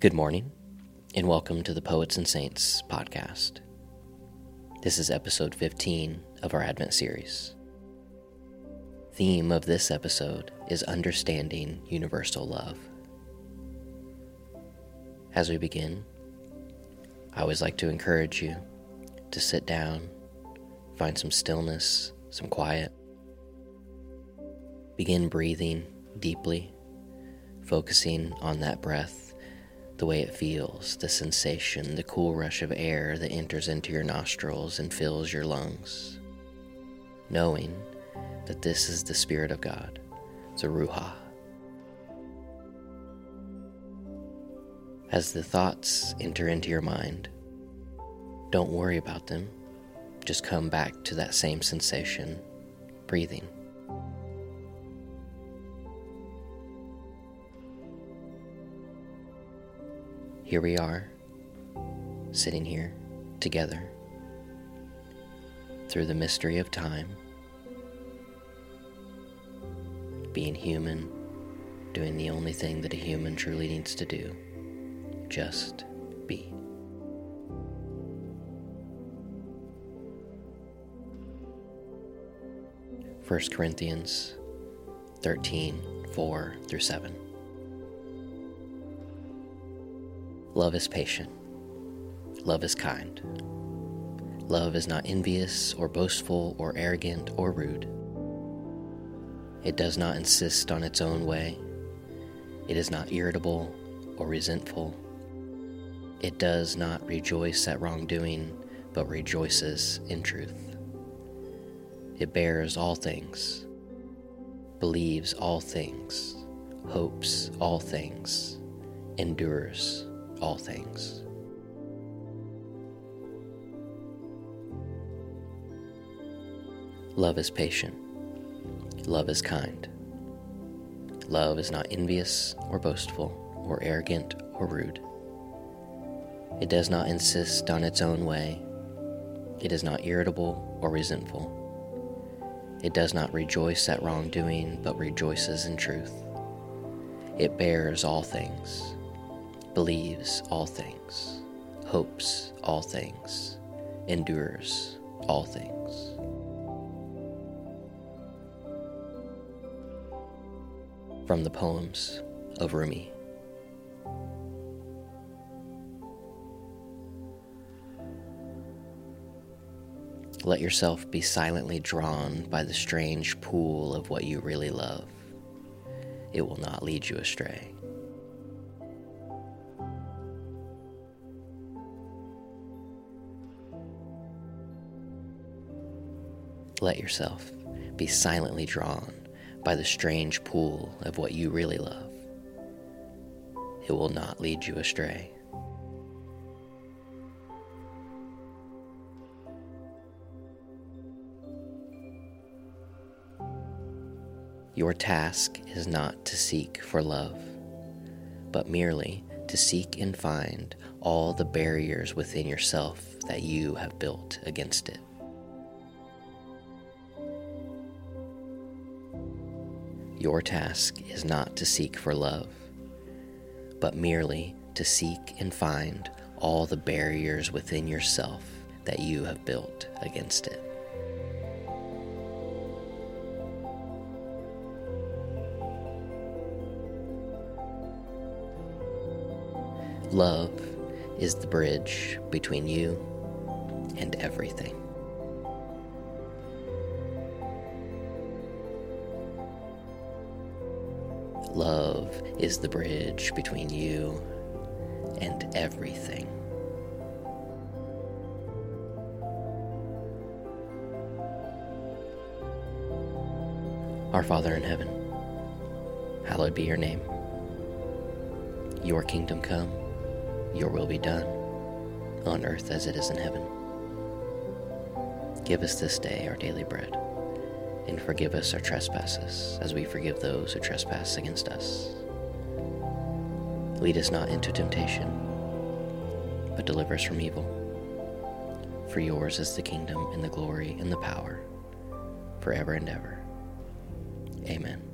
Good morning, and welcome to the Poets and Saints podcast. This is episode 15 of our Advent series. Theme of this episode is understanding universal love. As we begin, I always like to encourage you to sit down, find some stillness, some quiet. Begin breathing deeply, focusing on that breath the way it feels, the sensation, the cool rush of air that enters into your nostrils and fills your lungs. Knowing that this is the Spirit of God, the Ruha. As the thoughts enter into your mind, don't worry about them. Just come back to that same sensation, breathing. Here we are, sitting here together through the mystery of time, being human, doing the only thing that a human truly needs to do just be. First Corinthians 13 4 through 7. Love is patient. Love is kind. Love is not envious or boastful or arrogant or rude. It does not insist on its own way. It is not irritable or resentful. It does not rejoice at wrongdoing, but rejoices in truth. It bears all things, believes all things, hopes all things, endures all things. Love is patient. Love is kind. Love is not envious or boastful or arrogant or rude. It does not insist on its own way. It is not irritable or resentful. It does not rejoice at wrongdoing, but rejoices in truth. It bears all things believes all things, hopes all things, endures all things. From the poems of Rumi. Let yourself be silently drawn by the strange pool of what you really love. It will not lead you astray. Let yourself be silently drawn by the strange pool of what you really love. It will not lead you astray. Your task is not to seek for love, but merely to seek and find all the barriers within yourself that you have built against it. Your task is not to seek for love, but merely to seek and find all the barriers within yourself that you have built against it. Love is the bridge between you and everything. Love is the bridge between you and everything. Our Father in heaven, hallowed be your name. Your kingdom come, your will be done, on earth as it is in heaven. Give us this day our daily bread and forgive us our trespasses, as we forgive those who trespass against us. Lead us not into temptation, but deliver us from evil. For yours is the kingdom, and the glory, and the power, forever and ever. Amen.